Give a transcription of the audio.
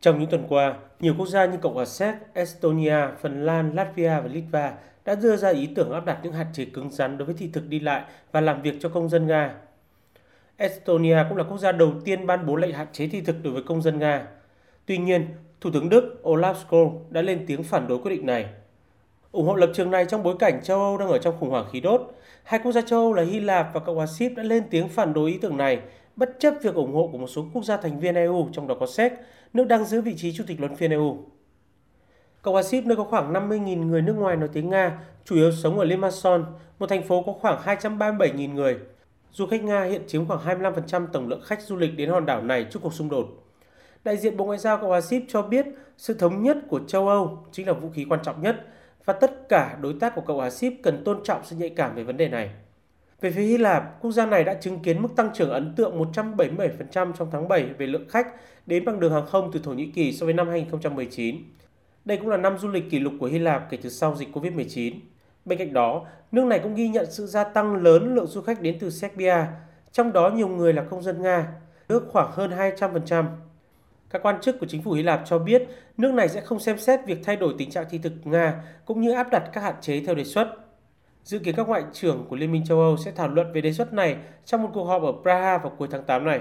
Trong những tuần qua, nhiều quốc gia như Cộng hòa Séc, Estonia, Phần Lan, Latvia và Litva đã đưa ra ý tưởng áp đặt những hạn chế cứng rắn đối với thị thực đi lại và làm việc cho công dân Nga. Estonia cũng là quốc gia đầu tiên ban bố lệnh hạn chế thị thực đối với công dân Nga. Tuy nhiên, Thủ tướng Đức Olaf Scholz đã lên tiếng phản đối quyết định này. ủng hộ lập trường này trong bối cảnh châu Âu đang ở trong khủng hoảng khí đốt. Hai quốc gia châu Âu là Hy Lạp và Cộng hòa Síp đã lên tiếng phản đối ý tưởng này, bất chấp việc ủng hộ của một số quốc gia thành viên EU, trong đó có Séc, nước đang giữ vị trí chủ tịch luân phiên EU. Cộng hòa Ship nơi có khoảng 50.000 người nước ngoài nói tiếng Nga, chủ yếu sống ở Limassol, một thành phố có khoảng 237.000 người. Du khách Nga hiện chiếm khoảng 25% tổng lượng khách du lịch đến hòn đảo này trước cuộc xung đột. Đại diện Bộ Ngoại giao Cộng hòa Ship cho biết sự thống nhất của châu Âu chính là vũ khí quan trọng nhất và tất cả đối tác của Cộng hòa Ship cần tôn trọng sự nhạy cảm về vấn đề này. Về phía Hy Lạp, quốc gia này đã chứng kiến mức tăng trưởng ấn tượng 177% trong tháng 7 về lượng khách đến bằng đường hàng không từ Thổ Nhĩ Kỳ so với năm 2019. Đây cũng là năm du lịch kỷ lục của Hy Lạp kể từ sau dịch Covid-19. Bên cạnh đó, nước này cũng ghi nhận sự gia tăng lớn lượng du khách đến từ Serbia, trong đó nhiều người là công dân Nga, ước khoảng hơn 200%. Các quan chức của chính phủ Hy Lạp cho biết nước này sẽ không xem xét việc thay đổi tình trạng thị thực Nga cũng như áp đặt các hạn chế theo đề xuất. Dự kiến các ngoại trưởng của Liên minh châu Âu sẽ thảo luận về đề xuất này trong một cuộc họp ở Praha vào cuối tháng 8 này.